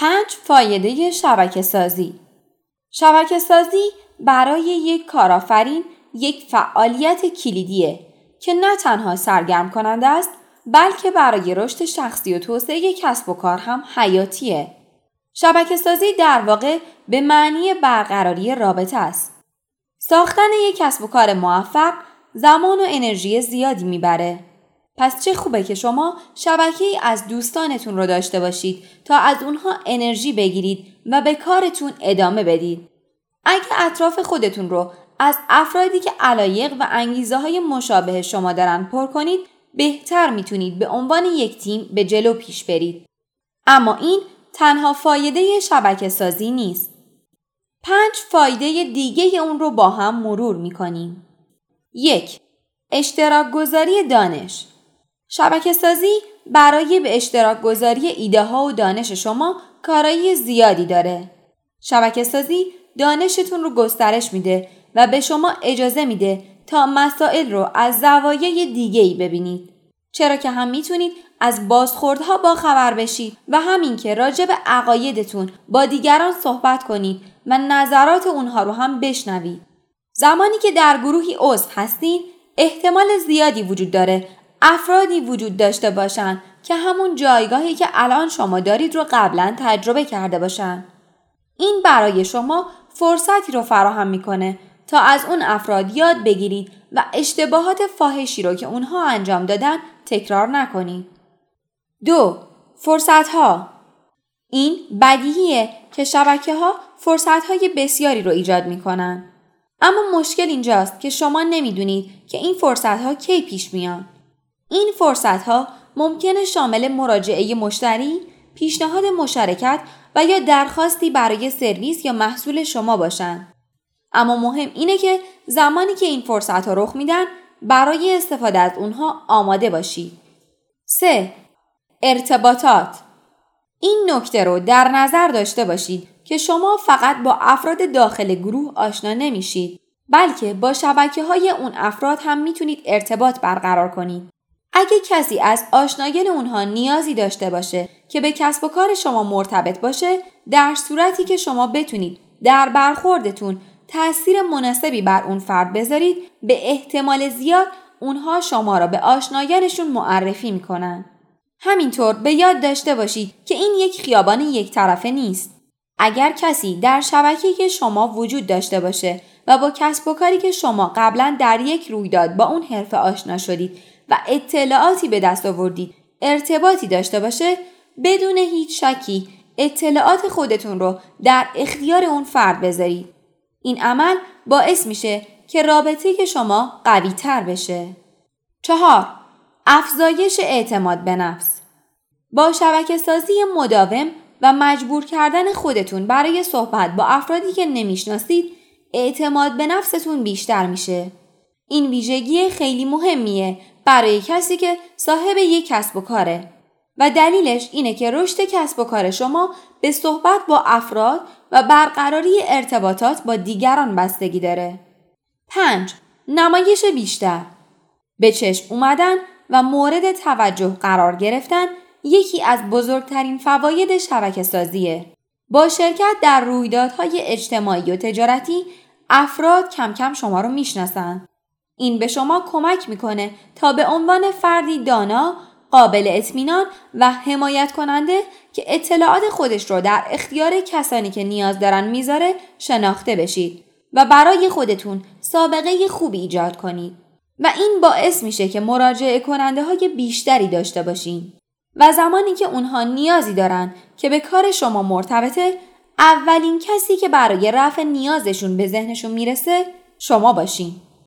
پنج فایده شبکه سازی شبکه سازی برای یک کارآفرین یک فعالیت کلیدیه که نه تنها سرگرم کننده است بلکه برای رشد شخصی و توسعه کسب و کار هم حیاتیه. شبکه سازی در واقع به معنی برقراری رابطه است. ساختن یک کسب و کار موفق زمان و انرژی زیادی می‌بره. پس چه خوبه که شما شبکه ای از دوستانتون رو داشته باشید تا از اونها انرژی بگیرید و به کارتون ادامه بدید. اگه اطراف خودتون رو از افرادی که علایق و انگیزه های مشابه شما دارن پر کنید بهتر می‌تونید به عنوان یک تیم به جلو پیش برید. اما این تنها فایده شبکه سازی نیست. پنج فایده دیگه اون رو با هم مرور می‌کنیم. یک اشتراک گذاری دانش شبکه سازی برای به اشتراک گذاری ایده ها و دانش شما کارایی زیادی داره. شبکه سازی دانشتون رو گسترش میده و به شما اجازه میده تا مسائل رو از زوایای دیگه ای ببینید. چرا که هم می‌تونید از بازخوردها با خبر بشید و همین که راجع به عقایدتون با دیگران صحبت کنید و نظرات اونها رو هم بشنوید. زمانی که در گروهی عضو هستید احتمال زیادی وجود داره افرادی وجود داشته باشند که همون جایگاهی که الان شما دارید رو قبلا تجربه کرده باشن. این برای شما فرصتی رو فراهم می‌کنه تا از اون افراد یاد بگیرید و اشتباهات فاحشی رو که اونها انجام دادن تکرار نکنید. دو فرصت ها این بدیهیه که شبکه ها فرصت های بسیاری رو ایجاد می‌کنن. اما مشکل اینجاست که شما نمی‌دونید که این فرصت ها کی پیش میان. این فرصت ها ممکنه شامل مراجعه مشتری، پیشنهاد مشارکت و یا درخواستی برای سرویس یا محصول شما باشند. اما مهم اینه که زمانی که این فرصت ها رخ میدن برای استفاده از اونها آماده باشید. 3. ارتباطات این نکته رو در نظر داشته باشید که شما فقط با افراد داخل گروه آشنا نمیشید بلکه با شبکه های اون افراد هم می‌تونید ارتباط برقرار کنید. اگه کسی از آشنایان اونها نیازی داشته باشه که به کسب و کار شما مرتبط باشه در صورتی که شما بتونید در برخوردتون تاثیر مناسبی بر اون فرد بذارید به احتمال زیاد اونها شما را به آشنایانشون معرفی می‌کنن. همینطور به یاد داشته باشید که این یک خیابان یک طرفه نیست. اگر کسی در شبکه که شما وجود داشته باشه و با کسب و کاری که شما قبلا در یک رویداد با اون حرفه آشنا شدید و اطلاعاتی به دست آوردید ارتباطی داشته باشه بدون هیچ شکی اطلاعات خودتون رو در اختیار اون فرد بذارید. این عمل باعث میشه که رابطه که شما قوی تر بشه. چهار افزایش اعتماد به نفس با شبکه سازی مداوم و مجبور کردن خودتون برای صحبت با افرادی که نمی‌شناسید اعتماد به نفستون بیشتر میشه. این ویژگی خیلی مهمیه برای کسی که صاحب یک کسب و کاره و دلیلش اینه که رشد کسب و کار شما به صحبت با افراد و برقراری ارتباطات با دیگران بستگی داره. 5. نمایش بیشتر به چشم اومدن و مورد توجه قرار گرفتن یکی از بزرگترین فواید شبکه سازیه. با شرکت در رویدادهای اجتماعی و تجارتی افراد کم کم شما رو می‌شناسند. این به شما کمک می‌کنه تا به عنوان فردی دانا، قابل اطمینان و حمایت کننده که اطلاعات خودش رو در اختیار کسانی که نیاز دارن می‌ذاره شناخته بشید و برای خودتون سابقه خوبی ایجاد کنید و این باعث میشه که مراجعه کننده های بیشتری داشته باشین و زمانی که اونها نیازی دارن که به کار شما مرتبطه اولین کسی که برای رفع نیازشون به ذهنشون می‌رسه شما باشین.